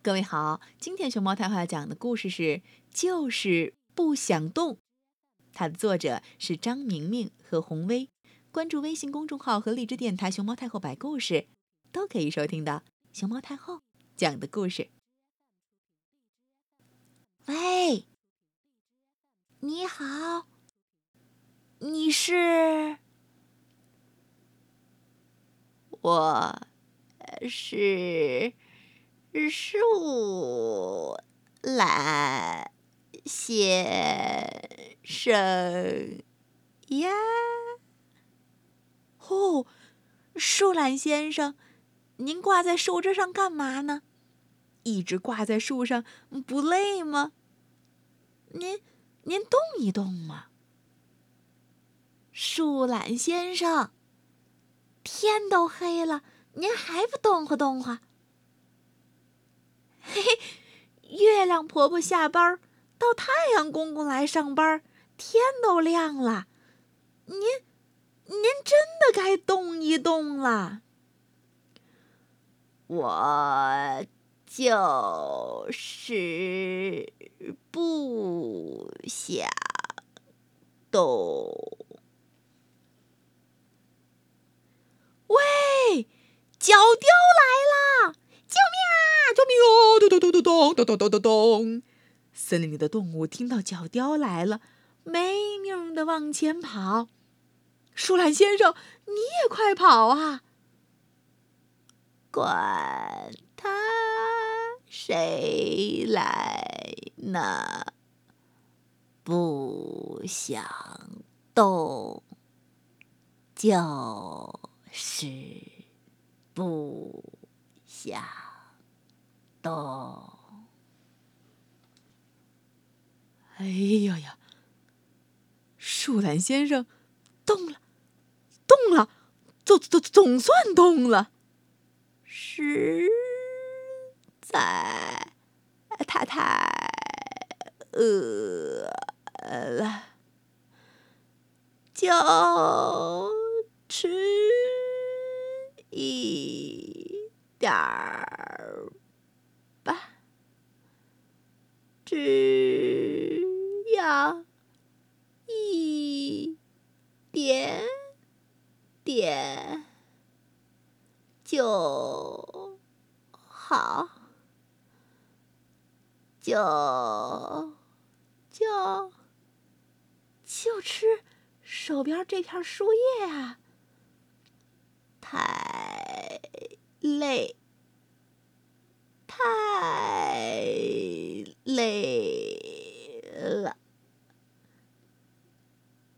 各位好，今天熊猫太后要讲的故事是《就是不想动》，它的作者是张明明和洪威。关注微信公众号和荔枝电台“熊猫太后摆故事”，都可以收听到熊猫太后讲的故事。喂，你好，你是？我是。是树懒先生呀！哦，树懒先生，您挂在树枝上干嘛呢？一直挂在树上不累吗？您您动一动嘛！树懒先生，天都黑了，您还不动活动活？嘿嘿，月亮婆婆下班，到太阳公公来上班，天都亮了，您，您真的该动一动了。我就是不想动。喂，脚掉！咚咚咚咚咚咚咚咚咚！森林里的动物听到角雕来了，没命的往前跑。树懒先生，你也快跑啊！管他谁来呢，不想动就是不。想动？哎呀呀！树懒先生动了，动了，总总总算动了。实在太太饿了，就吃一。点儿只要一点点就好，就就就吃手边这片树叶啊，太。累，太累了，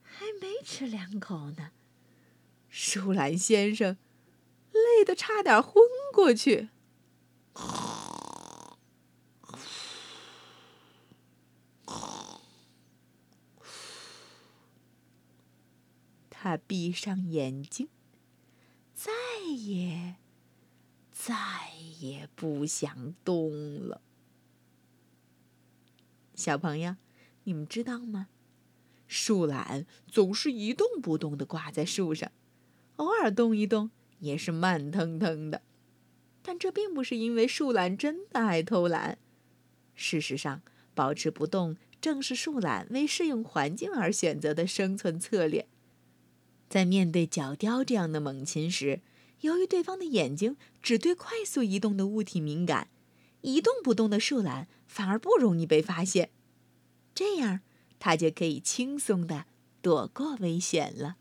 还没吃两口呢，舒兰先生累得差点昏过去。他闭上眼睛，再也。再也不想动了，小朋友，你们知道吗？树懒总是一动不动的挂在树上，偶尔动一动也是慢腾腾的。但这并不是因为树懒真的爱偷懒，事实上，保持不动正是树懒为适应环境而选择的生存策略。在面对角雕这样的猛禽时，由于对方的眼睛只对快速移动的物体敏感，一动不动的树懒反而不容易被发现，这样它就可以轻松的躲过危险了。